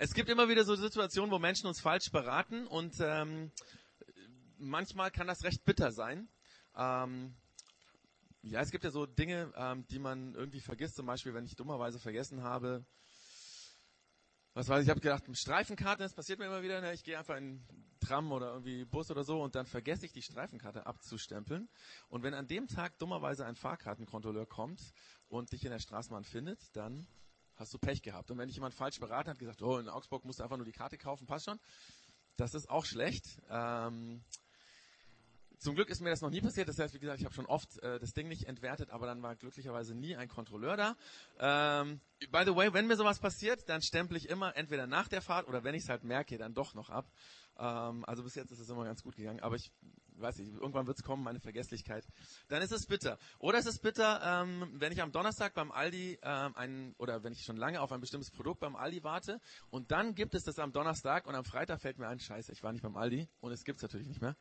Es gibt immer wieder so Situationen, wo Menschen uns falsch beraten und ähm, manchmal kann das recht bitter sein. Ähm, ja, es gibt ja so Dinge, ähm, die man irgendwie vergisst. Zum Beispiel, wenn ich dummerweise vergessen habe, was weiß ich, ich habe gedacht, Streifenkarte, das passiert mir immer wieder. Ne? Ich gehe einfach in Tram oder irgendwie Bus oder so und dann vergesse ich die Streifenkarte abzustempeln. Und wenn an dem Tag dummerweise ein Fahrkartenkontrolleur kommt und dich in der Straßenbahn findet, dann hast du Pech gehabt. Und wenn dich jemand falsch beraten hat, gesagt, oh, in Augsburg musst du einfach nur die Karte kaufen, passt schon. Das ist auch schlecht. Ähm, zum Glück ist mir das noch nie passiert. Das heißt, wie gesagt, ich habe schon oft äh, das Ding nicht entwertet, aber dann war glücklicherweise nie ein Kontrolleur da. Ähm, by the way, wenn mir sowas passiert, dann stemple ich immer entweder nach der Fahrt oder wenn ich es halt merke, dann doch noch ab. Ähm, also bis jetzt ist es immer ganz gut gegangen, aber ich weiß nicht, irgendwann wird es kommen, meine Vergesslichkeit. Dann ist es bitter. Oder es ist bitter, ähm, wenn ich am Donnerstag beim Aldi ähm, einen, oder wenn ich schon lange auf ein bestimmtes Produkt beim Aldi warte und dann gibt es das am Donnerstag und am Freitag fällt mir ein, scheiße, ich war nicht beim Aldi und es gibt es natürlich nicht mehr.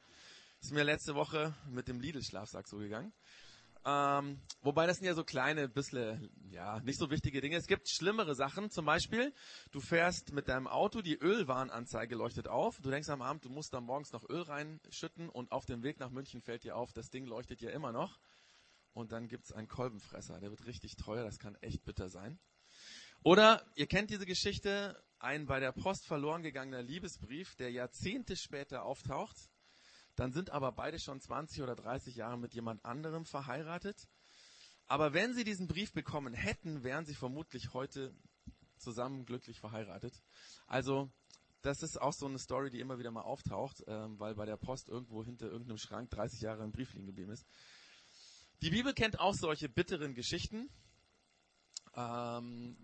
Ist mir letzte Woche mit dem Lidl-Schlafsack so gegangen. Ähm, wobei das sind ja so kleine, bisschen, ja, nicht so wichtige Dinge. Es gibt schlimmere Sachen. Zum Beispiel, du fährst mit deinem Auto, die Ölwarnanzeige leuchtet auf. Du denkst am Abend, du musst da morgens noch Öl reinschütten und auf dem Weg nach München fällt dir auf, das Ding leuchtet ja immer noch. Und dann gibt's einen Kolbenfresser, der wird richtig teuer, das kann echt bitter sein. Oder, ihr kennt diese Geschichte, ein bei der Post verloren gegangener Liebesbrief, der Jahrzehnte später auftaucht dann sind aber beide schon 20 oder 30 Jahre mit jemand anderem verheiratet. Aber wenn sie diesen Brief bekommen hätten, wären sie vermutlich heute zusammen glücklich verheiratet. Also das ist auch so eine Story, die immer wieder mal auftaucht, ähm, weil bei der Post irgendwo hinter irgendeinem Schrank 30 Jahre ein Brief liegen geblieben ist. Die Bibel kennt auch solche bitteren Geschichten. Ähm,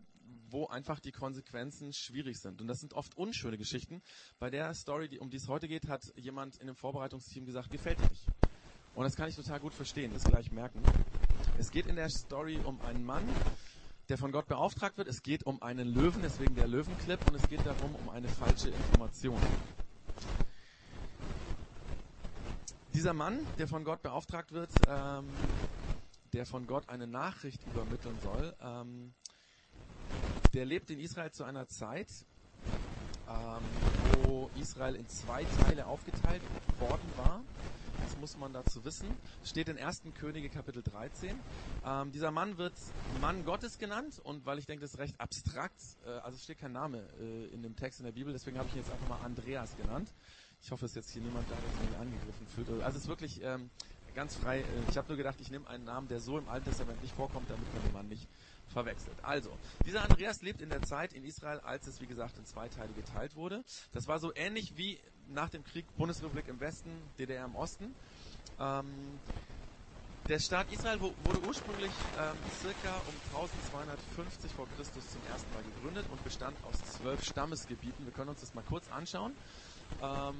wo einfach die Konsequenzen schwierig sind. Und das sind oft unschöne Geschichten. Bei der Story, um die es heute geht, hat jemand in dem Vorbereitungsteam gesagt, gefällt dir nicht. Und das kann ich total gut verstehen, das gleich merken. Es geht in der Story um einen Mann, der von Gott beauftragt wird. Es geht um einen Löwen, deswegen der Löwenclip. Und es geht darum, um eine falsche Information. Dieser Mann, der von Gott beauftragt wird, ähm, der von Gott eine Nachricht übermitteln soll, ähm, der lebt in Israel zu einer Zeit, ähm, wo Israel in zwei Teile aufgeteilt worden war. Das muss man dazu wissen. Steht in 1. Könige Kapitel 13. Ähm, dieser Mann wird Mann Gottes genannt und weil ich denke, das ist recht abstrakt, äh, also steht kein Name äh, in dem Text in der Bibel, deswegen habe ich ihn jetzt einfach mal Andreas genannt. Ich hoffe, es ist jetzt hier niemand da, der sich angegriffen fühlt. Also es ist wirklich ähm, ganz frei. Äh, ich habe nur gedacht, ich nehme einen Namen, der so im Alten Testament nicht vorkommt, damit man den Mann nicht verwechselt. Also, dieser Andreas lebt in der Zeit in Israel, als es, wie gesagt, in zwei Teile geteilt wurde. Das war so ähnlich wie nach dem Krieg Bundesrepublik im Westen, DDR im Osten. Ähm, der Staat Israel wurde ursprünglich ähm, circa um 1250 vor Christus zum ersten Mal gegründet und bestand aus zwölf Stammesgebieten. Wir können uns das mal kurz anschauen. Ähm,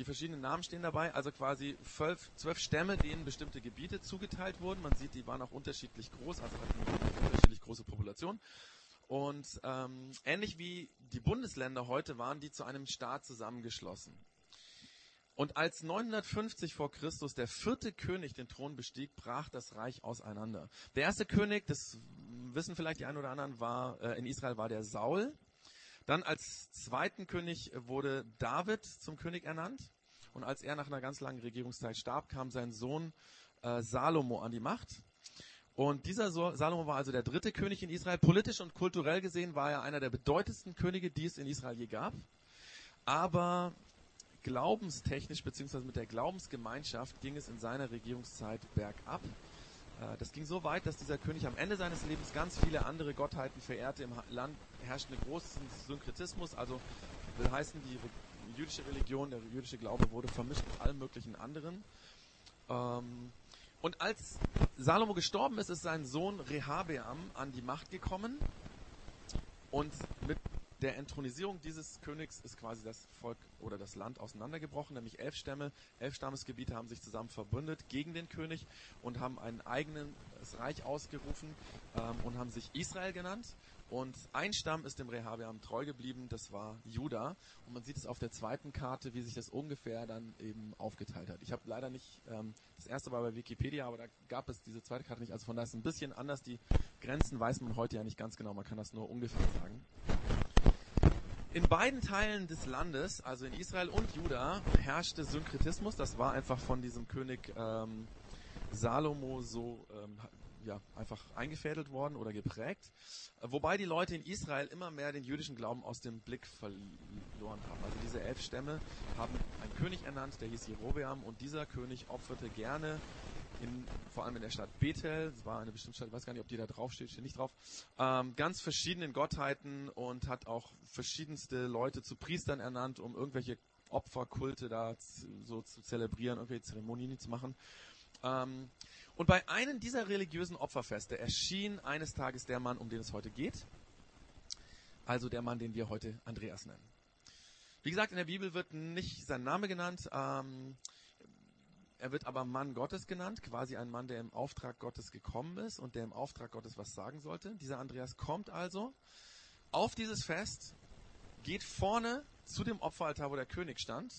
die verschiedenen Namen stehen dabei, also quasi zwölf, zwölf Stämme, denen bestimmte Gebiete zugeteilt wurden. Man sieht, die waren auch unterschiedlich groß, also hatten unterschiedlich große Population. Und ähm, ähnlich wie die Bundesländer heute waren die zu einem Staat zusammengeschlossen. Und als 950 vor Christus der vierte König den Thron bestieg, brach das Reich auseinander. Der erste König, das wissen vielleicht die einen oder anderen, war äh, in Israel war der Saul. Dann als zweiten König wurde David zum König ernannt. Und als er nach einer ganz langen Regierungszeit starb, kam sein Sohn äh, Salomo an die Macht. Und dieser so Salomo war also der dritte König in Israel. Politisch und kulturell gesehen war er einer der bedeutendsten Könige, die es in Israel je gab. Aber glaubenstechnisch beziehungsweise mit der Glaubensgemeinschaft ging es in seiner Regierungszeit bergab. Äh, das ging so weit, dass dieser König am Ende seines Lebens ganz viele andere Gottheiten verehrte. Im Land herrscht ein großer Synkretismus, also will heißen, die jüdische Religion, der jüdische Glaube wurde vermischt mit allen möglichen anderen. Ähm, und als Salomo gestorben ist, ist sein Sohn Rehabeam an die Macht gekommen und mit der Entronisierung dieses Königs ist quasi das Volk oder das Land auseinandergebrochen, nämlich elf Stämme, elf Stammesgebiete haben sich zusammen verbündet gegen den König und haben ein eigenes Reich ausgerufen ähm, und haben sich Israel genannt. Und ein Stamm ist dem Rehabeam treu geblieben, das war Juda. Und man sieht es auf der zweiten Karte, wie sich das ungefähr dann eben aufgeteilt hat. Ich habe leider nicht, ähm, das erste war bei Wikipedia, aber da gab es diese zweite Karte nicht. Also von daher ist es ein bisschen anders. Die Grenzen weiß man heute ja nicht ganz genau, man kann das nur ungefähr sagen. In beiden Teilen des Landes, also in Israel und Juda, herrschte Synkretismus. Das war einfach von diesem König ähm, Salomo so ähm, ja, einfach eingefädelt worden oder geprägt. Wobei die Leute in Israel immer mehr den jüdischen Glauben aus dem Blick verloren haben. Also diese elf Stämme haben einen König ernannt, der hieß Jerobeam und dieser König opferte gerne in, vor allem in der Stadt Bethel, es war eine bestimmte Stadt, ich weiß gar nicht, ob die da draufsteht, steht nicht drauf, ähm, ganz verschiedenen Gottheiten und hat auch verschiedenste Leute zu Priestern ernannt, um irgendwelche Opferkulte da so zu zelebrieren, irgendwelche Zeremonien zu machen. Ähm, und bei einem dieser religiösen Opferfeste erschien eines Tages der Mann, um den es heute geht. Also der Mann, den wir heute Andreas nennen. Wie gesagt, in der Bibel wird nicht sein Name genannt. Ähm, er wird aber Mann Gottes genannt, quasi ein Mann, der im Auftrag Gottes gekommen ist und der im Auftrag Gottes was sagen sollte. Dieser Andreas kommt also auf dieses Fest, geht vorne zu dem Opferaltar, wo der König stand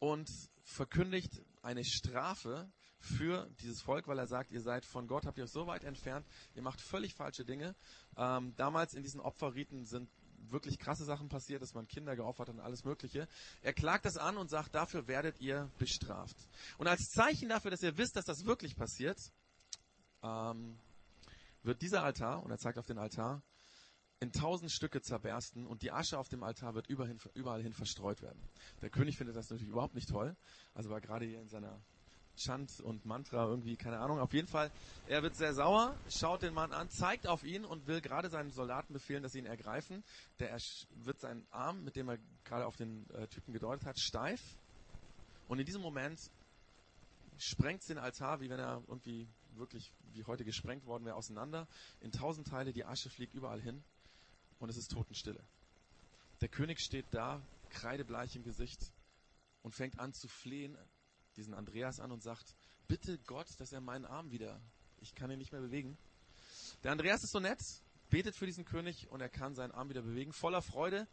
und verkündigt eine Strafe für dieses Volk, weil er sagt, ihr seid von Gott, habt ihr euch so weit entfernt, ihr macht völlig falsche Dinge. Ähm, damals in diesen Opferriten sind wirklich krasse Sachen passiert, dass man Kinder geopfert hat und alles Mögliche. Er klagt das an und sagt, dafür werdet ihr bestraft. Und als Zeichen dafür, dass ihr wisst, dass das wirklich passiert, ähm, wird dieser Altar, und er zeigt auf den Altar, in tausend Stücke zerbersten und die Asche auf dem Altar wird überall hin, überall hin verstreut werden. Der König findet das natürlich überhaupt nicht toll, also war gerade hier in seiner Chant und Mantra irgendwie, keine Ahnung. Auf jeden Fall, er wird sehr sauer, schaut den Mann an, zeigt auf ihn und will gerade seinen Soldaten befehlen, dass sie ihn ergreifen. Der wird seinen Arm, mit dem er gerade auf den äh, Typen gedeutet hat, steif. Und in diesem Moment sprengt den Altar, wie wenn er irgendwie wirklich wie heute gesprengt worden wäre, auseinander. In tausend Teile, die Asche fliegt überall hin und es ist Totenstille. Der König steht da, kreidebleich im Gesicht und fängt an zu flehen, diesen Andreas an und sagt, bitte Gott, dass er meinen Arm wieder, ich kann ihn nicht mehr bewegen. Der Andreas ist so nett, betet für diesen König und er kann seinen Arm wieder bewegen, voller Freude,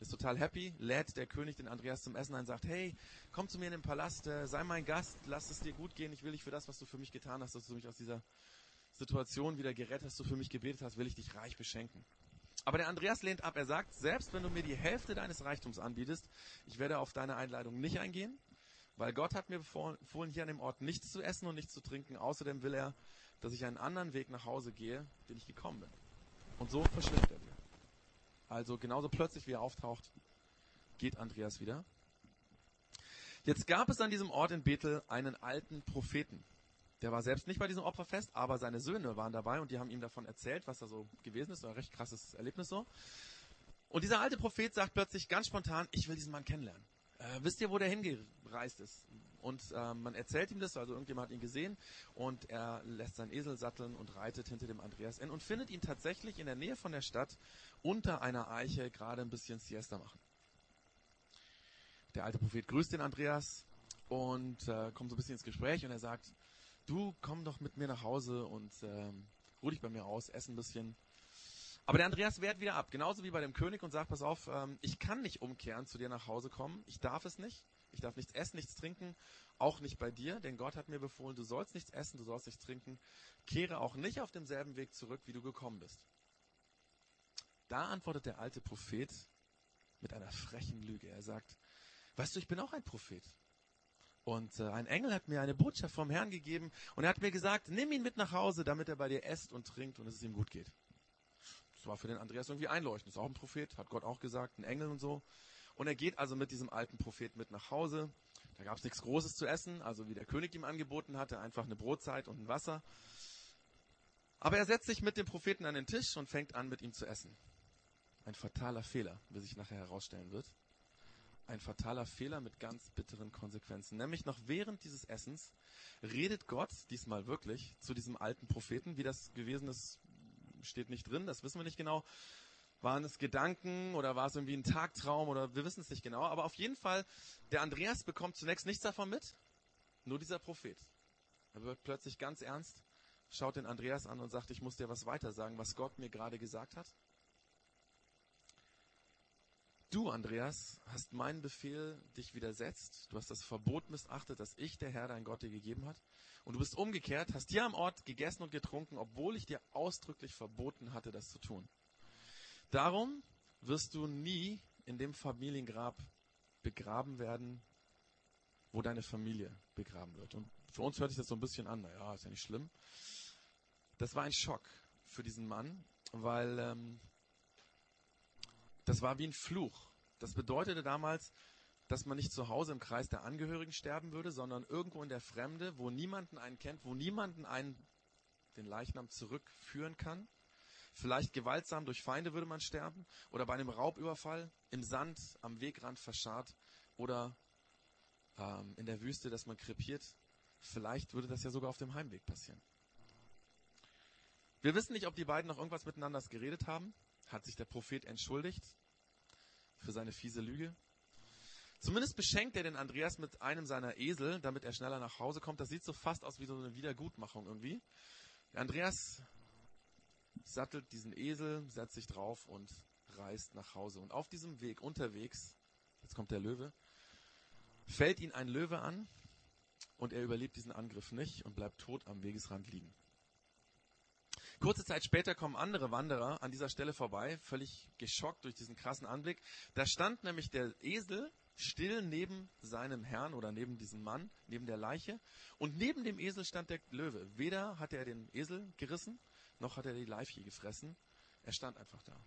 ist total happy, lädt der König den Andreas zum Essen ein, sagt, hey, komm zu mir in den Palast, äh, sei mein Gast, lass es dir gut gehen, ich will dich für das, was du für mich getan hast, dass du mich aus dieser Situation wieder gerettet hast, du für mich gebetet hast, will ich dich reich beschenken. Aber der Andreas lehnt ab. Er sagt, selbst wenn du mir die Hälfte deines Reichtums anbietest, ich werde auf deine Einladung nicht eingehen. Weil Gott hat mir befohlen, hier an dem Ort nichts zu essen und nichts zu trinken. Außerdem will er, dass ich einen anderen Weg nach Hause gehe, den ich gekommen bin. Und so verschwindet er wieder. Also genauso plötzlich, wie er auftaucht, geht Andreas wieder. Jetzt gab es an diesem Ort in Bethel einen alten Propheten. Der war selbst nicht bei diesem Opferfest, aber seine Söhne waren dabei und die haben ihm davon erzählt, was da so gewesen ist. Ein recht krasses Erlebnis so. Und dieser alte Prophet sagt plötzlich ganz spontan, ich will diesen Mann kennenlernen. Äh, wisst ihr, wo der hingereist ist? Und äh, man erzählt ihm das, also irgendjemand hat ihn gesehen und er lässt seinen Esel satteln und reitet hinter dem Andreas in und findet ihn tatsächlich in der Nähe von der Stadt unter einer Eiche gerade ein bisschen Siesta machen. Der alte Prophet grüßt den Andreas und äh, kommt so ein bisschen ins Gespräch und er sagt, du komm doch mit mir nach Hause und ähm, ruh dich bei mir aus, ess ein bisschen. Aber der Andreas wehrt wieder ab, genauso wie bei dem König und sagt, pass auf, ähm, ich kann nicht umkehren, zu dir nach Hause kommen. Ich darf es nicht. Ich darf nichts essen, nichts trinken, auch nicht bei dir, denn Gott hat mir befohlen, du sollst nichts essen, du sollst nichts trinken. Kehre auch nicht auf demselben Weg zurück, wie du gekommen bist. Da antwortet der alte Prophet mit einer frechen Lüge. Er sagt, weißt du, ich bin auch ein Prophet. Und äh, ein Engel hat mir eine Botschaft vom Herrn gegeben und er hat mir gesagt, nimm ihn mit nach Hause, damit er bei dir esst und trinkt und es ihm gut geht. War für den Andreas irgendwie einleuchtend. Ist auch ein Prophet, hat Gott auch gesagt, ein Engel und so. Und er geht also mit diesem alten Prophet mit nach Hause. Da gab es nichts Großes zu essen, also wie der König ihm angeboten hatte, einfach eine Brotzeit und ein Wasser. Aber er setzt sich mit dem Propheten an den Tisch und fängt an, mit ihm zu essen. Ein fataler Fehler, wie sich nachher herausstellen wird. Ein fataler Fehler mit ganz bitteren Konsequenzen. Nämlich noch während dieses Essens redet Gott, diesmal wirklich, zu diesem alten Propheten, wie das gewesen ist, steht nicht drin, das wissen wir nicht genau. Waren es Gedanken oder war es irgendwie ein Tagtraum oder wir wissen es nicht genau. Aber auf jeden Fall, der Andreas bekommt zunächst nichts davon mit, nur dieser Prophet. Er wird plötzlich ganz ernst, schaut den Andreas an und sagt, ich muss dir was weiter sagen, was Gott mir gerade gesagt hat. Du, Andreas, hast meinen Befehl dich widersetzt. Du hast das Verbot missachtet, das ich, der Herr, dein Gott, dir gegeben hat. Und du bist umgekehrt, hast hier am Ort gegessen und getrunken, obwohl ich dir ausdrücklich verboten hatte, das zu tun. Darum wirst du nie in dem Familiengrab begraben werden, wo deine Familie begraben wird. Und für uns hört sich das so ein bisschen an, naja, ist ja nicht schlimm. Das war ein Schock für diesen Mann, weil ähm, das war wie ein Fluch. Das bedeutete damals, dass man nicht zu Hause im Kreis der Angehörigen sterben würde, sondern irgendwo in der Fremde, wo niemanden einen kennt, wo niemanden einen den Leichnam zurückführen kann. Vielleicht gewaltsam durch Feinde würde man sterben oder bei einem Raubüberfall im Sand am Wegrand verscharrt oder ähm, in der Wüste, dass man krepiert. Vielleicht würde das ja sogar auf dem Heimweg passieren. Wir wissen nicht, ob die beiden noch irgendwas miteinander geredet haben. Hat sich der Prophet entschuldigt für seine fiese Lüge? Zumindest beschenkt er den Andreas mit einem seiner Esel, damit er schneller nach Hause kommt. Das sieht so fast aus wie so eine Wiedergutmachung irgendwie. Andreas sattelt diesen Esel, setzt sich drauf und reist nach Hause. Und auf diesem Weg, unterwegs, jetzt kommt der Löwe, fällt ihn ein Löwe an und er überlebt diesen Angriff nicht und bleibt tot am Wegesrand liegen. Kurze Zeit später kommen andere Wanderer an dieser Stelle vorbei, völlig geschockt durch diesen krassen Anblick. Da stand nämlich der Esel still neben seinem Herrn oder neben diesem Mann, neben der Leiche. Und neben dem Esel stand der Löwe. Weder hat er den Esel gerissen, noch hat er die Leiche gefressen. Er stand einfach da.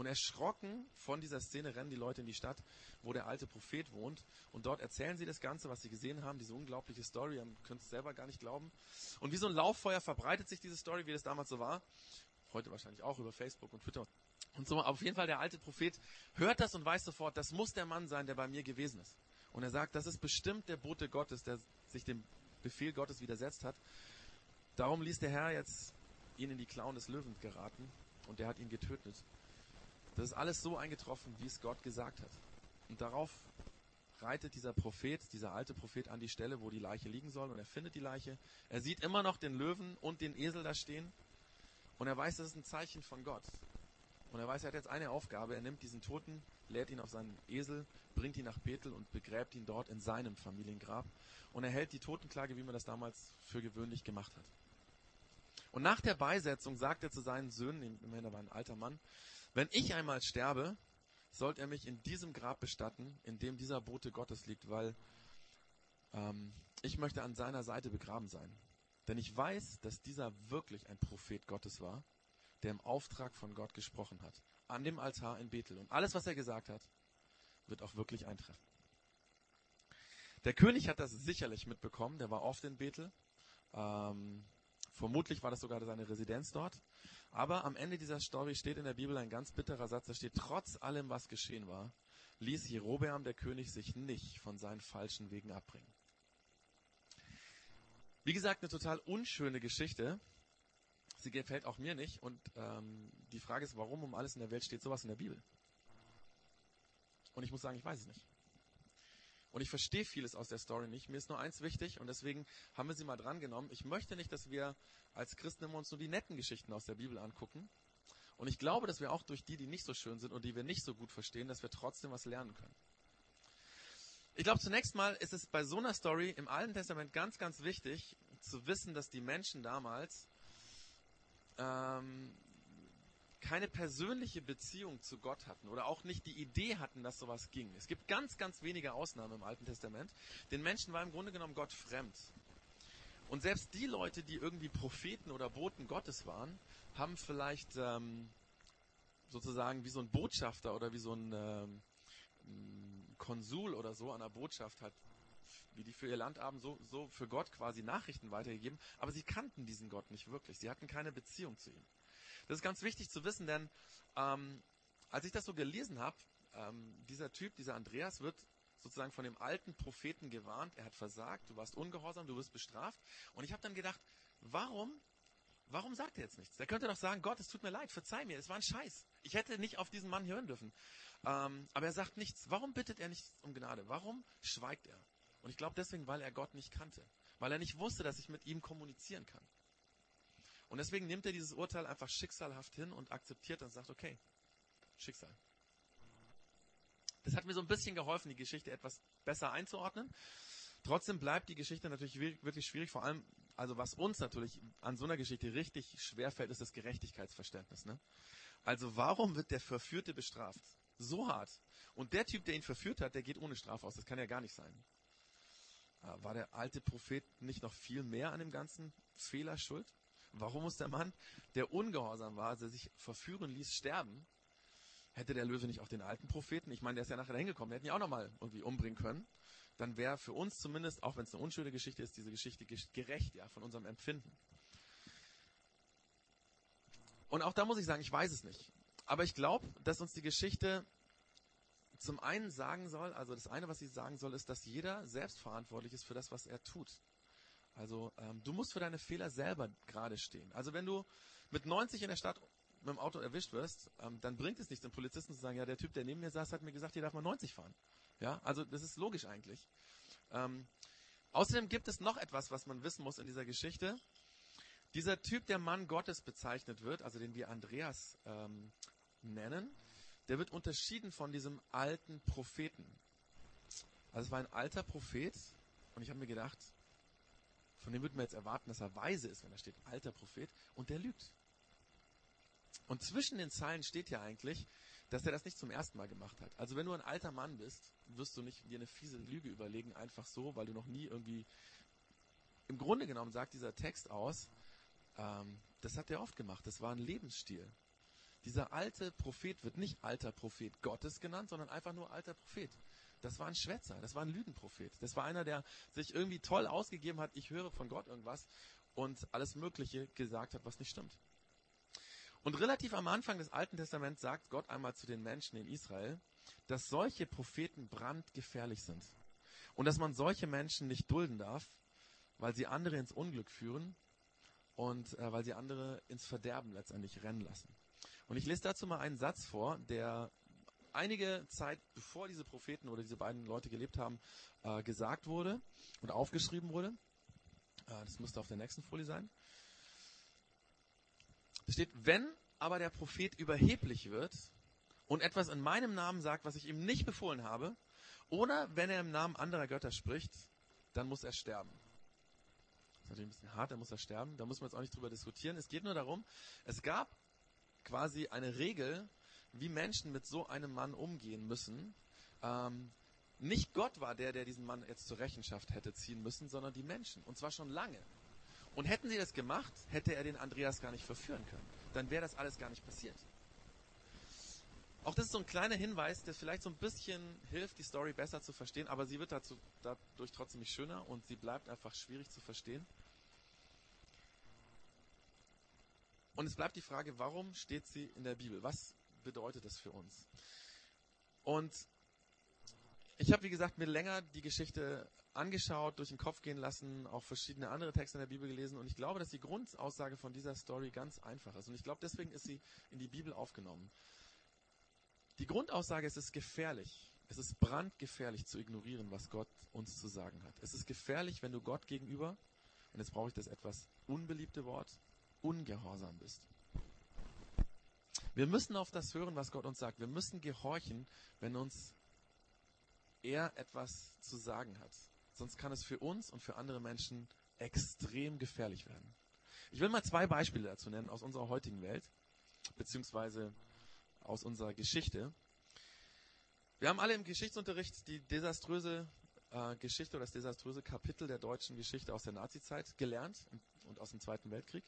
Und erschrocken von dieser Szene rennen die Leute in die Stadt, wo der alte Prophet wohnt. Und dort erzählen sie das Ganze, was sie gesehen haben, diese unglaubliche Story. Ihr könnt es selber gar nicht glauben. Und wie so ein Lauffeuer verbreitet sich diese Story, wie das damals so war. Heute wahrscheinlich auch über Facebook und Twitter. Und so, auf jeden Fall der alte Prophet hört das und weiß sofort, das muss der Mann sein, der bei mir gewesen ist. Und er sagt, das ist bestimmt der Bote Gottes, der sich dem Befehl Gottes widersetzt hat. Darum ließ der Herr jetzt ihn in die Klauen des Löwen geraten und der hat ihn getötet. Das ist alles so eingetroffen, wie es Gott gesagt hat. Und darauf reitet dieser Prophet, dieser alte Prophet an die Stelle, wo die Leiche liegen soll und er findet die Leiche. Er sieht immer noch den Löwen und den Esel da stehen und er weiß, das ist ein Zeichen von Gott. Und er weiß, er hat jetzt eine Aufgabe. Er nimmt diesen Toten, lädt ihn auf seinen Esel, bringt ihn nach Bethel und begräbt ihn dort in seinem Familiengrab. Und er hält die Totenklage, wie man das damals für gewöhnlich gemacht hat. Und nach der Beisetzung sagt er zu seinen Söhnen, immerhin er war ein alter Mann, wenn ich einmal sterbe, sollt er mich in diesem Grab bestatten, in dem dieser Bote Gottes liegt, weil ähm, ich möchte an seiner Seite begraben sein. Denn ich weiß, dass dieser wirklich ein Prophet Gottes war, der im Auftrag von Gott gesprochen hat, an dem Altar in Bethel. Und alles, was er gesagt hat, wird auch wirklich eintreffen. Der König hat das sicherlich mitbekommen, der war oft in Bethel. Ähm, vermutlich war das sogar seine Residenz dort. Aber am Ende dieser Story steht in der Bibel ein ganz bitterer Satz, da steht, trotz allem, was geschehen war, ließ Jerobeam der König sich nicht von seinen falschen Wegen abbringen. Wie gesagt, eine total unschöne Geschichte. Sie gefällt auch mir nicht. Und ähm, die Frage ist, warum um alles in der Welt steht sowas in der Bibel? Und ich muss sagen, ich weiß es nicht. Und ich verstehe vieles aus der Story nicht. Mir ist nur eins wichtig und deswegen haben wir sie mal drangenommen. Ich möchte nicht, dass wir als Christen immer uns nur die netten Geschichten aus der Bibel angucken. Und ich glaube, dass wir auch durch die, die nicht so schön sind und die wir nicht so gut verstehen, dass wir trotzdem was lernen können. Ich glaube, zunächst mal ist es bei so einer Story im Alten Testament ganz, ganz wichtig zu wissen, dass die Menschen damals ähm, keine persönliche Beziehung zu Gott hatten oder auch nicht die Idee hatten, dass sowas ging. Es gibt ganz, ganz wenige Ausnahmen im Alten Testament. Den Menschen war im Grunde genommen Gott fremd. Und selbst die Leute, die irgendwie Propheten oder Boten Gottes waren, haben vielleicht ähm, sozusagen wie so ein Botschafter oder wie so ein ähm, Konsul oder so an der Botschaft hat, wie die für ihr Land haben, so, so für Gott quasi Nachrichten weitergegeben. Aber sie kannten diesen Gott nicht wirklich. Sie hatten keine Beziehung zu ihm. Das ist ganz wichtig zu wissen, denn ähm, als ich das so gelesen habe, ähm, dieser Typ, dieser Andreas wird sozusagen von dem alten Propheten gewarnt. Er hat versagt, du warst ungehorsam, du wirst bestraft. Und ich habe dann gedacht, warum Warum sagt er jetzt nichts? Der könnte doch sagen, Gott, es tut mir leid, verzeih mir, es war ein Scheiß. Ich hätte nicht auf diesen Mann hören dürfen. Ähm, aber er sagt nichts. Warum bittet er nicht um Gnade? Warum schweigt er? Und ich glaube deswegen, weil er Gott nicht kannte. Weil er nicht wusste, dass ich mit ihm kommunizieren kann. Und deswegen nimmt er dieses Urteil einfach schicksalhaft hin und akzeptiert und sagt, okay, Schicksal. Das hat mir so ein bisschen geholfen, die Geschichte etwas besser einzuordnen. Trotzdem bleibt die Geschichte natürlich wirklich schwierig, vor allem, also was uns natürlich an so einer Geschichte richtig schwer fällt, ist das Gerechtigkeitsverständnis. Ne? Also warum wird der Verführte bestraft? So hart. Und der Typ, der ihn verführt hat, der geht ohne Strafe aus. Das kann ja gar nicht sein. Äh, war der alte Prophet nicht noch viel mehr an dem ganzen Fehler schuld? Warum muss der Mann, der ungehorsam war, der sich verführen ließ, sterben? Hätte der Löwe nicht auch den alten Propheten, ich meine, der ist ja nachher hingekommen, der hätten ihn auch nochmal irgendwie umbringen können dann wäre für uns zumindest, auch wenn es eine unschöne Geschichte ist, diese Geschichte gerecht, ja, von unserem Empfinden. Und auch da muss ich sagen, ich weiß es nicht. Aber ich glaube, dass uns die Geschichte zum einen sagen soll, also das eine, was sie sagen soll, ist, dass jeder selbst verantwortlich ist für das, was er tut. Also ähm, du musst für deine Fehler selber gerade stehen. Also wenn du mit 90 in der Stadt mit dem Auto erwischt wirst, ähm, dann bringt es nichts, den Polizisten zu sagen, ja, der Typ, der neben mir saß, hat mir gesagt, hier darf man 90 fahren. Ja, also das ist logisch eigentlich. Ähm, außerdem gibt es noch etwas, was man wissen muss in dieser Geschichte. Dieser Typ, der Mann Gottes bezeichnet wird, also den wir Andreas ähm, nennen, der wird unterschieden von diesem alten Propheten. Also es war ein alter Prophet und ich habe mir gedacht, von dem würde man jetzt erwarten, dass er weise ist, wenn da steht alter Prophet und der lügt. Und zwischen den Zeilen steht ja eigentlich, dass er das nicht zum ersten Mal gemacht hat. Also wenn du ein alter Mann bist, wirst du nicht dir eine fiese Lüge überlegen, einfach so, weil du noch nie irgendwie. Im Grunde genommen sagt dieser Text aus, ähm, das hat er oft gemacht. Das war ein Lebensstil. Dieser alte Prophet wird nicht alter Prophet Gottes genannt, sondern einfach nur alter Prophet. Das war ein Schwätzer, das war ein Lügenprophet. Das war einer, der sich irgendwie toll ausgegeben hat, ich höre von Gott irgendwas und alles Mögliche gesagt hat, was nicht stimmt. Und relativ am Anfang des Alten Testaments sagt Gott einmal zu den Menschen in Israel, dass solche Propheten brandgefährlich sind. Und dass man solche Menschen nicht dulden darf, weil sie andere ins Unglück führen und äh, weil sie andere ins Verderben letztendlich rennen lassen. Und ich lese dazu mal einen Satz vor, der einige Zeit bevor diese Propheten oder diese beiden Leute gelebt haben, äh, gesagt wurde und aufgeschrieben wurde. Äh, das müsste auf der nächsten Folie sein. Es steht, wenn aber der Prophet überheblich wird und etwas in meinem Namen sagt, was ich ihm nicht befohlen habe, oder wenn er im Namen anderer Götter spricht, dann muss er sterben. Das ist natürlich ein bisschen hart, dann muss er sterben. Da muss man jetzt auch nicht drüber diskutieren. Es geht nur darum, es gab quasi eine Regel, wie Menschen mit so einem Mann umgehen müssen. Ähm, nicht Gott war der, der diesen Mann jetzt zur Rechenschaft hätte ziehen müssen, sondern die Menschen. Und zwar schon lange. Und hätten sie das gemacht, hätte er den Andreas gar nicht verführen können. Dann wäre das alles gar nicht passiert. Auch das ist so ein kleiner Hinweis, der vielleicht so ein bisschen hilft, die Story besser zu verstehen, aber sie wird dazu, dadurch trotzdem nicht schöner und sie bleibt einfach schwierig zu verstehen. Und es bleibt die Frage, warum steht sie in der Bibel? Was bedeutet das für uns? Und ich habe, wie gesagt, mir länger die Geschichte angeschaut, durch den Kopf gehen lassen, auch verschiedene andere Texte in der Bibel gelesen und ich glaube, dass die Grundaussage von dieser Story ganz einfach ist. Und ich glaube, deswegen ist sie in die Bibel aufgenommen. Die Grundaussage ist, es ist gefährlich. Es ist brandgefährlich zu ignorieren, was Gott uns zu sagen hat. Es ist gefährlich, wenn du Gott gegenüber, und jetzt brauche ich das etwas unbeliebte Wort, ungehorsam bist. Wir müssen auf das hören, was Gott uns sagt. Wir müssen gehorchen, wenn uns er etwas zu sagen hat. Sonst kann es für uns und für andere Menschen extrem gefährlich werden. Ich will mal zwei Beispiele dazu nennen aus unserer heutigen Welt, beziehungsweise aus unserer Geschichte. Wir haben alle im Geschichtsunterricht die desaströse äh, Geschichte oder das desaströse Kapitel der deutschen Geschichte aus der Nazizeit gelernt und aus dem Zweiten Weltkrieg,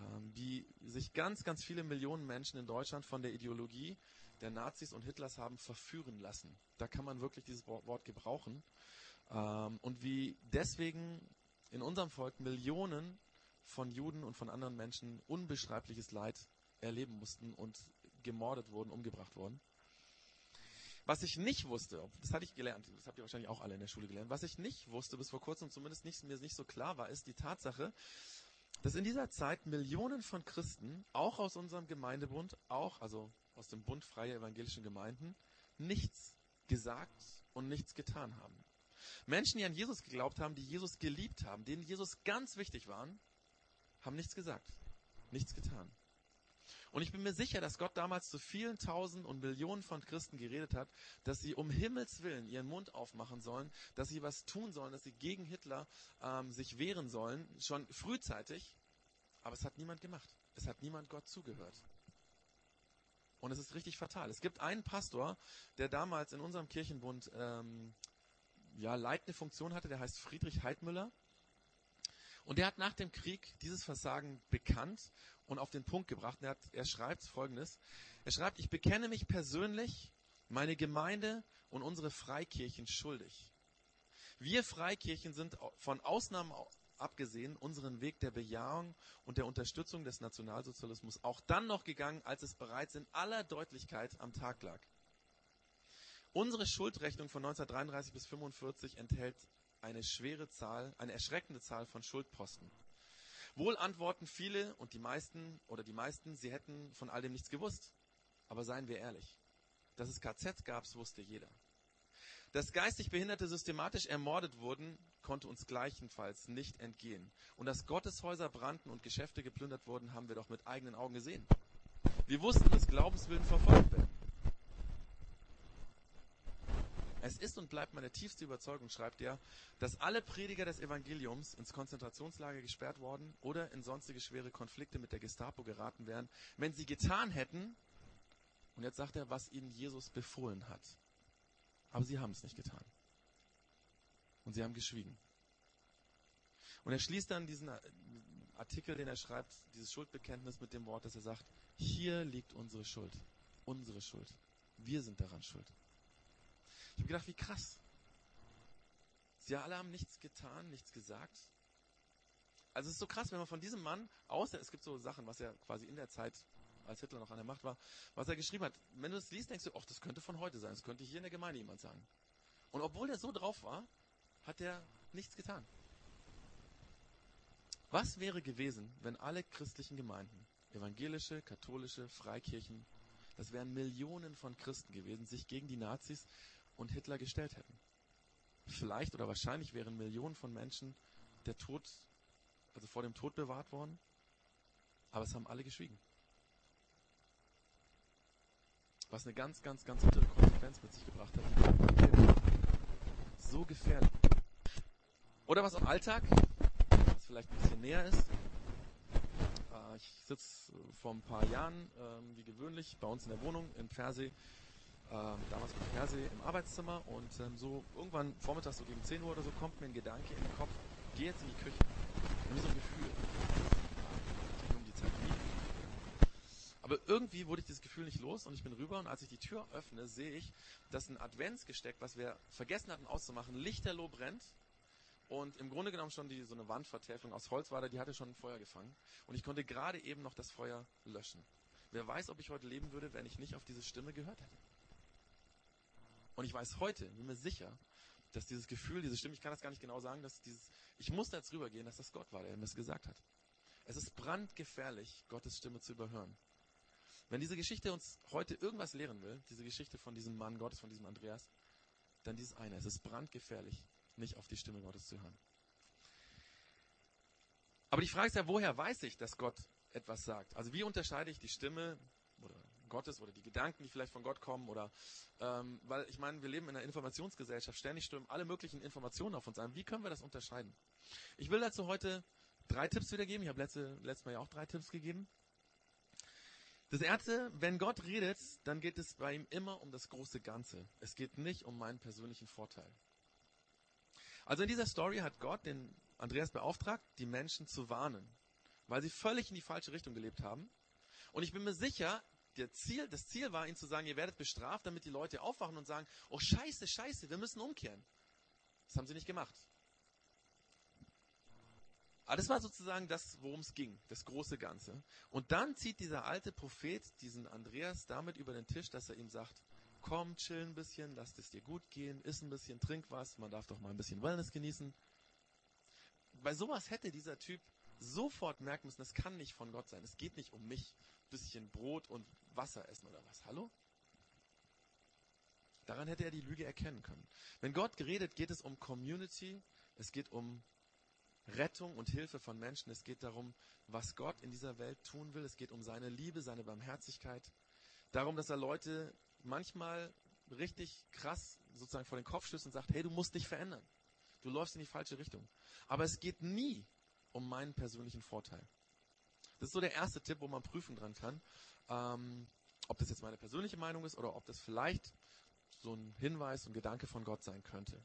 ähm, wie sich ganz, ganz viele Millionen Menschen in Deutschland von der Ideologie der Nazis und Hitlers haben verführen lassen. Da kann man wirklich dieses Wort gebrauchen. Ähm, und wie deswegen in unserem Volk Millionen von Juden und von anderen Menschen unbeschreibliches Leid erleben mussten und gemordet wurden, umgebracht wurden. Was ich nicht wusste, das hatte ich gelernt, das habt ihr wahrscheinlich auch alle in der Schule gelernt, was ich nicht wusste, bis vor kurzem zumindest nicht, mir nicht so klar war, ist die Tatsache, dass in dieser Zeit Millionen von Christen, auch aus unserem Gemeindebund, auch, also aus dem Bund freier evangelischen Gemeinden, nichts gesagt und nichts getan haben. Menschen, die an Jesus geglaubt haben, die Jesus geliebt haben, denen Jesus ganz wichtig waren, haben nichts gesagt, nichts getan. Und ich bin mir sicher, dass Gott damals zu vielen Tausend und Millionen von Christen geredet hat, dass sie um Himmels Willen ihren Mund aufmachen sollen, dass sie was tun sollen, dass sie gegen Hitler ähm, sich wehren sollen, schon frühzeitig. Aber es hat niemand gemacht. Es hat niemand Gott zugehört. Und es ist richtig fatal. Es gibt einen Pastor, der damals in unserem Kirchenbund ähm, ja, leitende Funktion hatte, der heißt Friedrich Heidmüller. Und der hat nach dem Krieg dieses Versagen bekannt und auf den Punkt gebracht. Er, hat, er schreibt folgendes. Er schreibt, ich bekenne mich persönlich, meine Gemeinde und unsere Freikirchen schuldig. Wir Freikirchen sind von Ausnahmen abgesehen unseren Weg der Bejahung und der Unterstützung des Nationalsozialismus auch dann noch gegangen, als es bereits in aller Deutlichkeit am Tag lag. Unsere Schuldrechnung von 1933 bis 1945 enthält eine schwere Zahl, eine erschreckende Zahl von Schuldposten. Wohl antworten viele und die meisten oder die meisten, sie hätten von all dem nichts gewusst. Aber seien wir ehrlich. Dass es KZ gab, wusste jeder. Dass geistig Behinderte systematisch ermordet wurden, konnte uns gleichenfalls nicht entgehen. Und dass Gotteshäuser brannten und Geschäfte geplündert wurden, haben wir doch mit eigenen Augen gesehen. Wir wussten, dass Glaubenswillen verfolgt werden. Es ist und bleibt meine tiefste Überzeugung, schreibt er, dass alle Prediger des Evangeliums ins Konzentrationslager gesperrt worden oder in sonstige schwere Konflikte mit der Gestapo geraten wären, wenn sie getan hätten, und jetzt sagt er, was ihnen Jesus befohlen hat. Aber sie haben es nicht getan. Und sie haben geschwiegen. Und er schließt dann diesen Artikel, den er schreibt, dieses Schuldbekenntnis mit dem Wort, dass er sagt, hier liegt unsere Schuld. Unsere Schuld. Wir sind daran schuld. Ich habe gedacht, wie krass. Sie alle haben nichts getan, nichts gesagt. Also es ist so krass, wenn man von diesem Mann, außer es gibt so Sachen, was er quasi in der Zeit, als Hitler noch an der Macht war, was er geschrieben hat. Wenn du es liest, denkst du, ach, das könnte von heute sein, das könnte hier in der Gemeinde jemand sagen. Und obwohl er so drauf war, hat er nichts getan. Was wäre gewesen, wenn alle christlichen Gemeinden, evangelische, katholische, Freikirchen, das wären Millionen von Christen gewesen, sich gegen die Nazis und Hitler gestellt hätten. Vielleicht oder wahrscheinlich wären Millionen von Menschen der Tod, also vor dem Tod bewahrt worden, aber es haben alle geschwiegen. Was eine ganz, ganz, ganz bittere Konsequenz mit sich gebracht hat. So gefährlich. Oder was im Alltag, was vielleicht ein bisschen näher ist. Äh, ich sitze vor ein paar Jahren, ähm, wie gewöhnlich, bei uns in der Wohnung in Pfersee ähm, damals bei Persee im Arbeitszimmer und ähm, so irgendwann vormittags so gegen 10 Uhr oder so kommt mir ein Gedanke in den Kopf, geh jetzt in die Küche. Irgendwie so ein Gefühl. Um die Zeit nie. Aber irgendwie wurde ich dieses Gefühl nicht los und ich bin rüber und als ich die Tür öffne, sehe ich, dass ein Adventsgesteck, was wir vergessen hatten auszumachen, lichterloh brennt und im Grunde genommen schon die, so eine Wandvertäfelung aus Holz war da, die hatte schon ein Feuer gefangen. Und ich konnte gerade eben noch das Feuer löschen. Wer weiß, ob ich heute leben würde, wenn ich nicht auf diese Stimme gehört hätte. Und ich weiß heute, bin mir sicher, dass dieses Gefühl, diese Stimme, ich kann das gar nicht genau sagen, dass dieses, ich muss da jetzt rübergehen, dass das Gott war, der mir das gesagt hat. Es ist brandgefährlich, Gottes Stimme zu überhören. Wenn diese Geschichte uns heute irgendwas lehren will, diese Geschichte von diesem Mann Gottes, von diesem Andreas, dann dieses eine. Es ist brandgefährlich, nicht auf die Stimme Gottes zu hören. Aber die Frage ist ja, woher weiß ich, dass Gott etwas sagt? Also wie unterscheide ich die Stimme oder Gottes oder die Gedanken, die vielleicht von Gott kommen oder ähm, weil ich meine, wir leben in einer Informationsgesellschaft, ständig strömen alle möglichen Informationen auf uns ein. Wie können wir das unterscheiden? Ich will dazu heute drei Tipps wiedergeben. Ich habe letzte, letztes Mal ja auch drei Tipps gegeben. Das erste, wenn Gott redet, dann geht es bei ihm immer um das große Ganze. Es geht nicht um meinen persönlichen Vorteil. Also in dieser Story hat Gott den Andreas beauftragt, die Menschen zu warnen, weil sie völlig in die falsche Richtung gelebt haben. Und ich bin mir sicher, der Ziel, das Ziel war, ihnen zu sagen, ihr werdet bestraft, damit die Leute aufwachen und sagen, oh scheiße, scheiße, wir müssen umkehren. Das haben sie nicht gemacht. Aber das war sozusagen das, worum es ging, das große Ganze. Und dann zieht dieser alte Prophet diesen Andreas damit über den Tisch, dass er ihm sagt, komm, chill ein bisschen, lass es dir gut gehen, iss ein bisschen, trink was, man darf doch mal ein bisschen Wellness genießen. Bei sowas hätte dieser Typ sofort merken müssen, das kann nicht von Gott sein. Es geht nicht um mich, bisschen Brot und Wasser essen oder was. Hallo? Daran hätte er die Lüge erkennen können. Wenn Gott geredet, geht es um Community, es geht um Rettung und Hilfe von Menschen, es geht darum, was Gott in dieser Welt tun will, es geht um seine Liebe, seine Barmherzigkeit, darum, dass er Leute manchmal richtig krass sozusagen vor den Kopf stößt und sagt, hey, du musst dich verändern. Du läufst in die falsche Richtung. Aber es geht nie um meinen persönlichen Vorteil. Das ist so der erste Tipp, wo man prüfen dran kann, ähm, ob das jetzt meine persönliche Meinung ist oder ob das vielleicht so ein Hinweis und Gedanke von Gott sein könnte.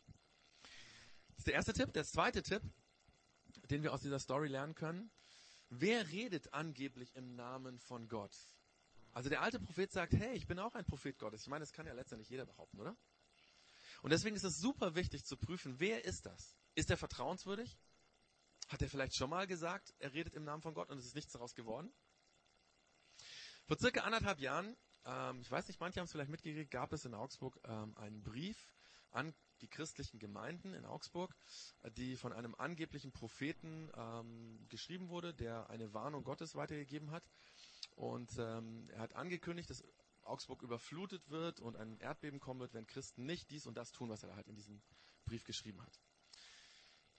Das ist der erste Tipp. Der zweite Tipp, den wir aus dieser Story lernen können. Wer redet angeblich im Namen von Gott? Also der alte Prophet sagt, hey, ich bin auch ein Prophet Gottes. Ich meine, das kann ja letztendlich jeder behaupten, oder? Und deswegen ist es super wichtig zu prüfen, wer ist das? Ist er vertrauenswürdig? Hat er vielleicht schon mal gesagt, er redet im Namen von Gott und es ist nichts daraus geworden? Vor circa anderthalb Jahren, ähm, ich weiß nicht, manche haben es vielleicht mitgekriegt, gab es in Augsburg ähm, einen Brief an die christlichen Gemeinden in Augsburg, die von einem angeblichen Propheten ähm, geschrieben wurde, der eine Warnung Gottes weitergegeben hat. Und ähm, er hat angekündigt, dass Augsburg überflutet wird und ein Erdbeben kommen wird, wenn Christen nicht dies und das tun, was er halt in diesem Brief geschrieben hat.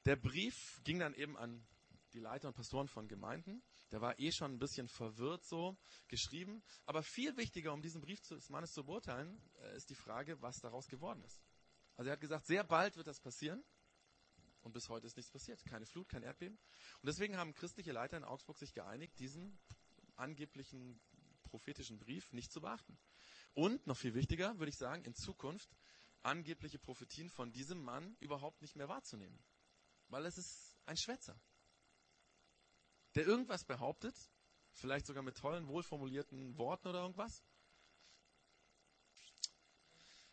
Der Brief ging dann eben an die Leiter und Pastoren von Gemeinden. Der war eh schon ein bisschen verwirrt so geschrieben. Aber viel wichtiger, um diesen Brief des Mannes zu beurteilen, äh, ist die Frage, was daraus geworden ist. Also er hat gesagt, sehr bald wird das passieren. Und bis heute ist nichts passiert. Keine Flut, kein Erdbeben. Und deswegen haben christliche Leiter in Augsburg sich geeinigt, diesen angeblichen prophetischen Brief nicht zu beachten. Und, noch viel wichtiger, würde ich sagen, in Zukunft angebliche Prophetien von diesem Mann überhaupt nicht mehr wahrzunehmen. Weil es ist ein Schwätzer, der irgendwas behauptet, vielleicht sogar mit tollen, wohlformulierten Worten oder irgendwas,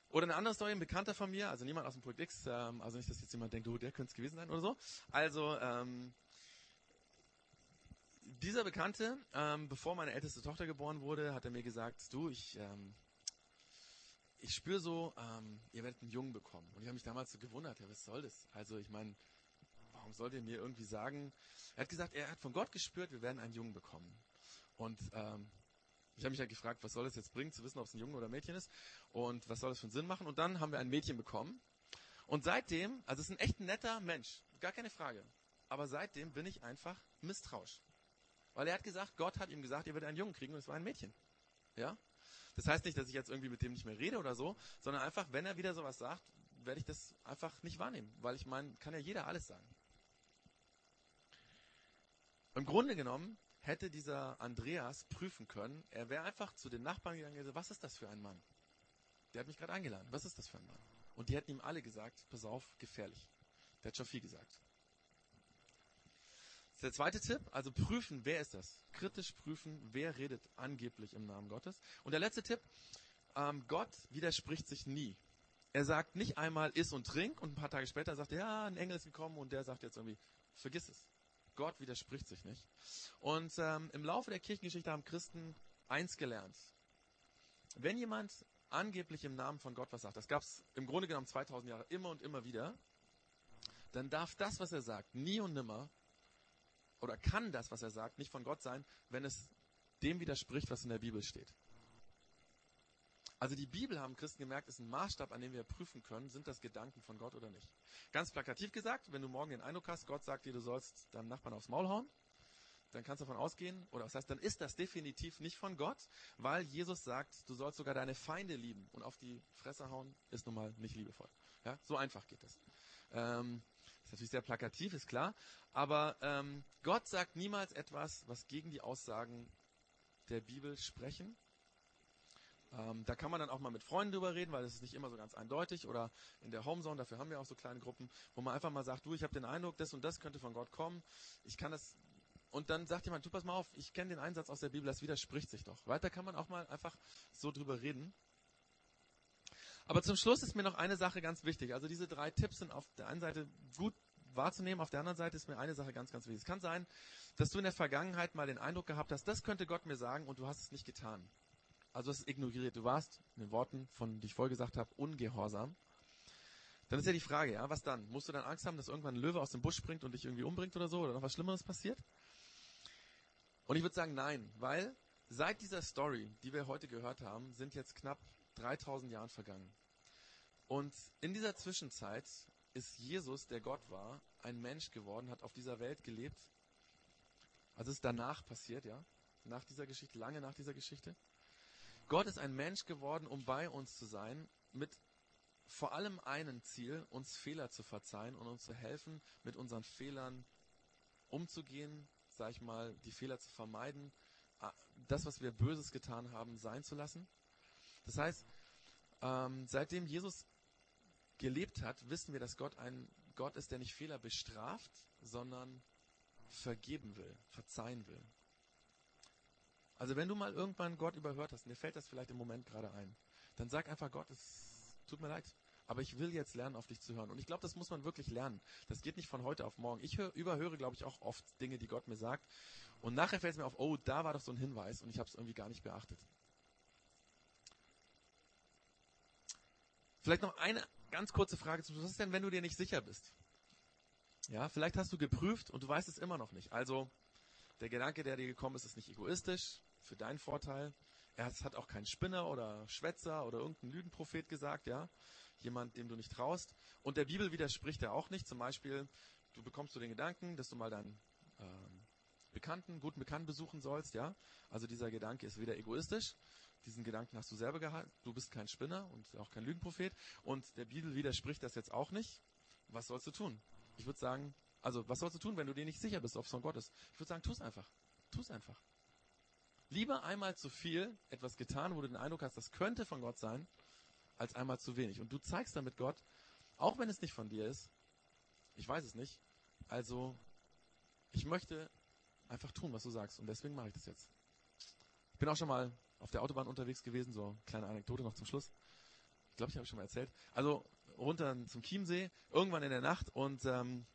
oder eine andere Story, ein Bekannter von mir, also niemand aus dem Projekt X, ähm, also nicht, dass jetzt jemand denkt, oh, der könnte es gewesen sein oder so. Also, ähm, dieser Bekannte, ähm, bevor meine älteste Tochter geboren wurde, hat er mir gesagt, du, ich, ähm, ich spüre so, ähm, ihr werdet einen Jungen bekommen. Und ich habe mich damals so gewundert, ja, was soll das? Also, ich meine, warum sollt ihr mir irgendwie sagen? Er hat gesagt, er hat von Gott gespürt, wir werden einen Jungen bekommen. Und ähm, ich habe mich halt gefragt, was soll das jetzt bringen, zu wissen, ob es ein Junge oder ein Mädchen ist und was soll das für einen Sinn machen. Und dann haben wir ein Mädchen bekommen. Und seitdem, also es ist ein echt netter Mensch, gar keine Frage. Aber seitdem bin ich einfach misstrauisch. Weil er hat gesagt, Gott hat ihm gesagt, ihr werdet einen Jungen kriegen und es war ein Mädchen. Ja? Das heißt nicht, dass ich jetzt irgendwie mit dem nicht mehr rede oder so, sondern einfach, wenn er wieder sowas sagt, werde ich das einfach nicht wahrnehmen. Weil ich meine, kann ja jeder alles sagen. Im Grunde genommen hätte dieser Andreas prüfen können. Er wäre einfach zu den Nachbarn gegangen und gesagt, was ist das für ein Mann? Der hat mich gerade eingeladen. Was ist das für ein Mann? Und die hätten ihm alle gesagt, pass auf, gefährlich. Der hat schon viel gesagt. Das ist der zweite Tipp, also prüfen, wer ist das? Kritisch prüfen, wer redet angeblich im Namen Gottes. Und der letzte Tipp, ähm, Gott widerspricht sich nie. Er sagt nicht einmal iss und trink und ein paar Tage später sagt er, ja, ein Engel ist gekommen und der sagt jetzt irgendwie, vergiss es. Gott widerspricht sich nicht. Und ähm, im Laufe der Kirchengeschichte haben Christen eins gelernt. Wenn jemand angeblich im Namen von Gott was sagt, das gab es im Grunde genommen 2000 Jahre immer und immer wieder, dann darf das, was er sagt, nie und nimmer, oder kann das, was er sagt, nicht von Gott sein, wenn es dem widerspricht, was in der Bibel steht. Also die Bibel, haben Christen gemerkt, ist ein Maßstab, an dem wir prüfen können, sind das Gedanken von Gott oder nicht. Ganz plakativ gesagt, wenn du morgen den Eindruck hast, Gott sagt dir, du sollst deinem Nachbarn aufs Maul hauen, dann kannst du davon ausgehen, oder was heißt, dann ist das definitiv nicht von Gott, weil Jesus sagt, du sollst sogar deine Feinde lieben und auf die Fresse hauen, ist nun mal nicht liebevoll. Ja, so einfach geht das. Ähm, ist natürlich sehr plakativ, ist klar, aber ähm, Gott sagt niemals etwas, was gegen die Aussagen der Bibel sprechen ähm, da kann man dann auch mal mit Freunden drüber reden, weil es ist nicht immer so ganz eindeutig. Oder in der Homezone, dafür haben wir auch so kleine Gruppen, wo man einfach mal sagt, du, ich habe den Eindruck, das und das könnte von Gott kommen. Ich kann das. Und dann sagt jemand, du pass mal auf, ich kenne den Einsatz aus der Bibel, das widerspricht sich doch. Weiter kann man auch mal einfach so drüber reden. Aber zum Schluss ist mir noch eine Sache ganz wichtig. Also diese drei Tipps sind auf der einen Seite gut wahrzunehmen, auf der anderen Seite ist mir eine Sache ganz, ganz wichtig. Es kann sein, dass du in der Vergangenheit mal den Eindruck gehabt hast, das könnte Gott mir sagen und du hast es nicht getan. Also es ist ignoriert. Du warst, in den Worten, von die ich vorher gesagt habe, ungehorsam. Dann ist ja die Frage, ja, was dann? Musst du dann Angst haben, dass irgendwann ein Löwe aus dem Busch springt und dich irgendwie umbringt oder so oder noch was Schlimmeres passiert? Und ich würde sagen, nein, weil seit dieser Story, die wir heute gehört haben, sind jetzt knapp 3000 Jahre vergangen. Und in dieser Zwischenzeit ist Jesus, der Gott war, ein Mensch geworden, hat auf dieser Welt gelebt. Also ist danach passiert, ja? Nach dieser Geschichte, lange nach dieser Geschichte. Gott ist ein Mensch geworden, um bei uns zu sein, mit vor allem einem Ziel, uns Fehler zu verzeihen und uns zu helfen, mit unseren Fehlern umzugehen, sag ich mal, die Fehler zu vermeiden, das, was wir Böses getan haben, sein zu lassen. Das heißt, ähm, seitdem Jesus gelebt hat, wissen wir, dass Gott ein Gott ist, der nicht Fehler bestraft, sondern vergeben will, verzeihen will. Also wenn du mal irgendwann Gott überhört hast, dir fällt das vielleicht im Moment gerade ein, dann sag einfach Gott, es tut mir leid, aber ich will jetzt lernen, auf dich zu hören. Und ich glaube, das muss man wirklich lernen. Das geht nicht von heute auf morgen. Ich hör, überhöre, glaube ich, auch oft Dinge, die Gott mir sagt. Und nachher fällt es mir auf, oh, da war doch so ein Hinweis und ich habe es irgendwie gar nicht beachtet. Vielleicht noch eine ganz kurze Frage zu, was ist denn, wenn du dir nicht sicher bist? Ja, vielleicht hast du geprüft und du weißt es immer noch nicht. Also, der Gedanke, der dir gekommen ist, ist nicht egoistisch, für deinen Vorteil. Er hat auch keinen Spinner oder Schwätzer oder irgendeinen Lügenprophet gesagt, ja. Jemand, dem du nicht traust. Und der Bibel widerspricht er auch nicht. Zum Beispiel, du bekommst du den Gedanken, dass du mal deinen ähm, Bekannten, guten Bekannten besuchen sollst, ja. Also dieser Gedanke ist weder egoistisch, diesen Gedanken hast du selber gehabt, du bist kein Spinner und auch kein Lügenprophet. Und der Bibel widerspricht das jetzt auch nicht. Was sollst du tun? Ich würde sagen, also was sollst du tun, wenn du dir nicht sicher bist, ob es von Gott ist? Ich würde sagen, tu es einfach. Tu es einfach. Lieber einmal zu viel etwas getan, wo du den Eindruck hast, das könnte von Gott sein, als einmal zu wenig. Und du zeigst damit Gott, auch wenn es nicht von dir ist, ich weiß es nicht, also ich möchte einfach tun, was du sagst. Und deswegen mache ich das jetzt. Ich bin auch schon mal auf der Autobahn unterwegs gewesen, so kleine Anekdote noch zum Schluss. Ich glaube, ich habe schon mal erzählt. Also runter zum Chiemsee, irgendwann in der Nacht und ähm,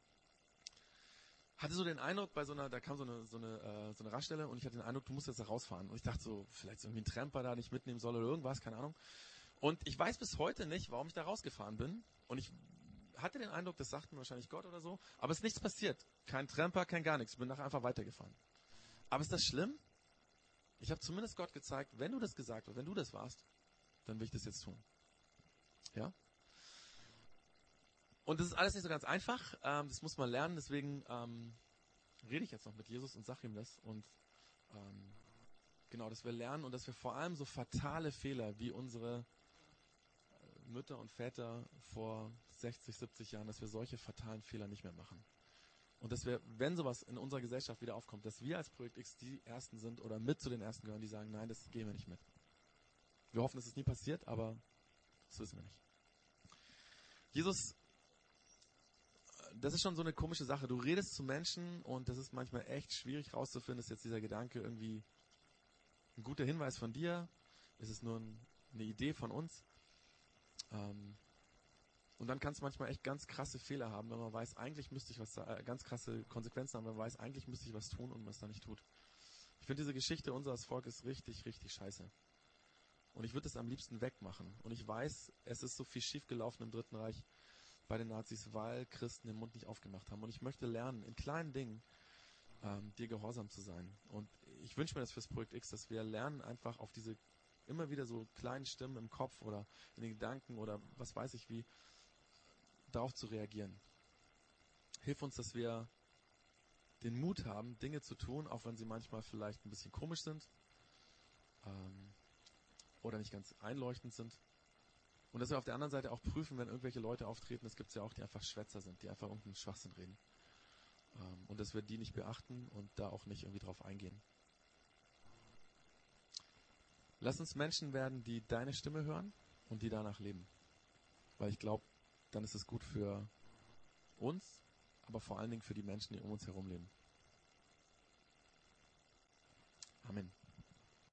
hatte so den Eindruck bei so einer, da kam so eine, so eine, äh, so eine Raststelle und ich hatte den Eindruck, du musst jetzt da rausfahren. Und ich dachte so, vielleicht irgendwie ein Tramper da, nicht mitnehmen soll oder irgendwas, keine Ahnung. Und ich weiß bis heute nicht, warum ich da rausgefahren bin. Und ich hatte den Eindruck, das sagt mir wahrscheinlich Gott oder so, aber es ist nichts passiert. Kein Tramper, kein gar nichts. Ich bin nachher einfach weitergefahren. Aber ist das schlimm? Ich habe zumindest Gott gezeigt, wenn du das gesagt hast, wenn du das warst, dann will ich das jetzt tun. Ja? Und das ist alles nicht so ganz einfach. Ähm, das muss man lernen. Deswegen ähm, rede ich jetzt noch mit Jesus und sage ihm das. Und ähm, genau, dass wir lernen und dass wir vor allem so fatale Fehler wie unsere äh, Mütter und Väter vor 60, 70 Jahren, dass wir solche fatalen Fehler nicht mehr machen. Und dass wir, wenn sowas in unserer Gesellschaft wieder aufkommt, dass wir als Projekt X die Ersten sind oder mit zu den Ersten gehören, die sagen, nein, das gehen wir nicht mit. Wir hoffen, dass es nie passiert, aber das wissen wir nicht. Jesus das ist schon so eine komische Sache. Du redest zu Menschen und das ist manchmal echt schwierig rauszufinden, ist jetzt dieser Gedanke irgendwie ein guter Hinweis von dir? Ist es nur ein, eine Idee von uns? Ähm, und dann kann es manchmal echt ganz krasse Fehler haben, wenn man weiß, eigentlich müsste ich was, äh, ganz krasse Konsequenzen haben, wenn man weiß, eigentlich müsste ich was tun und man es dann nicht tut. Ich finde diese Geschichte unseres Volkes richtig, richtig scheiße. Und ich würde es am liebsten wegmachen. Und ich weiß, es ist so viel schiefgelaufen im Dritten Reich bei den Nazis, weil Christen den Mund nicht aufgemacht haben. Und ich möchte lernen, in kleinen Dingen ähm, dir gehorsam zu sein. Und ich wünsche mir das fürs Projekt X, dass wir lernen, einfach auf diese immer wieder so kleinen Stimmen im Kopf oder in den Gedanken oder was weiß ich wie, darauf zu reagieren. Hilf uns, dass wir den Mut haben, Dinge zu tun, auch wenn sie manchmal vielleicht ein bisschen komisch sind ähm, oder nicht ganz einleuchtend sind. Und dass wir auf der anderen Seite auch prüfen, wenn irgendwelche Leute auftreten, es gibt ja auch, die einfach Schwätzer sind, die einfach irgendeinen Schwachsinn reden. Ähm, und dass wir die nicht beachten und da auch nicht irgendwie drauf eingehen. Lass uns Menschen werden, die deine Stimme hören und die danach leben. Weil ich glaube, dann ist es gut für uns, aber vor allen Dingen für die Menschen, die um uns herum leben. Amen.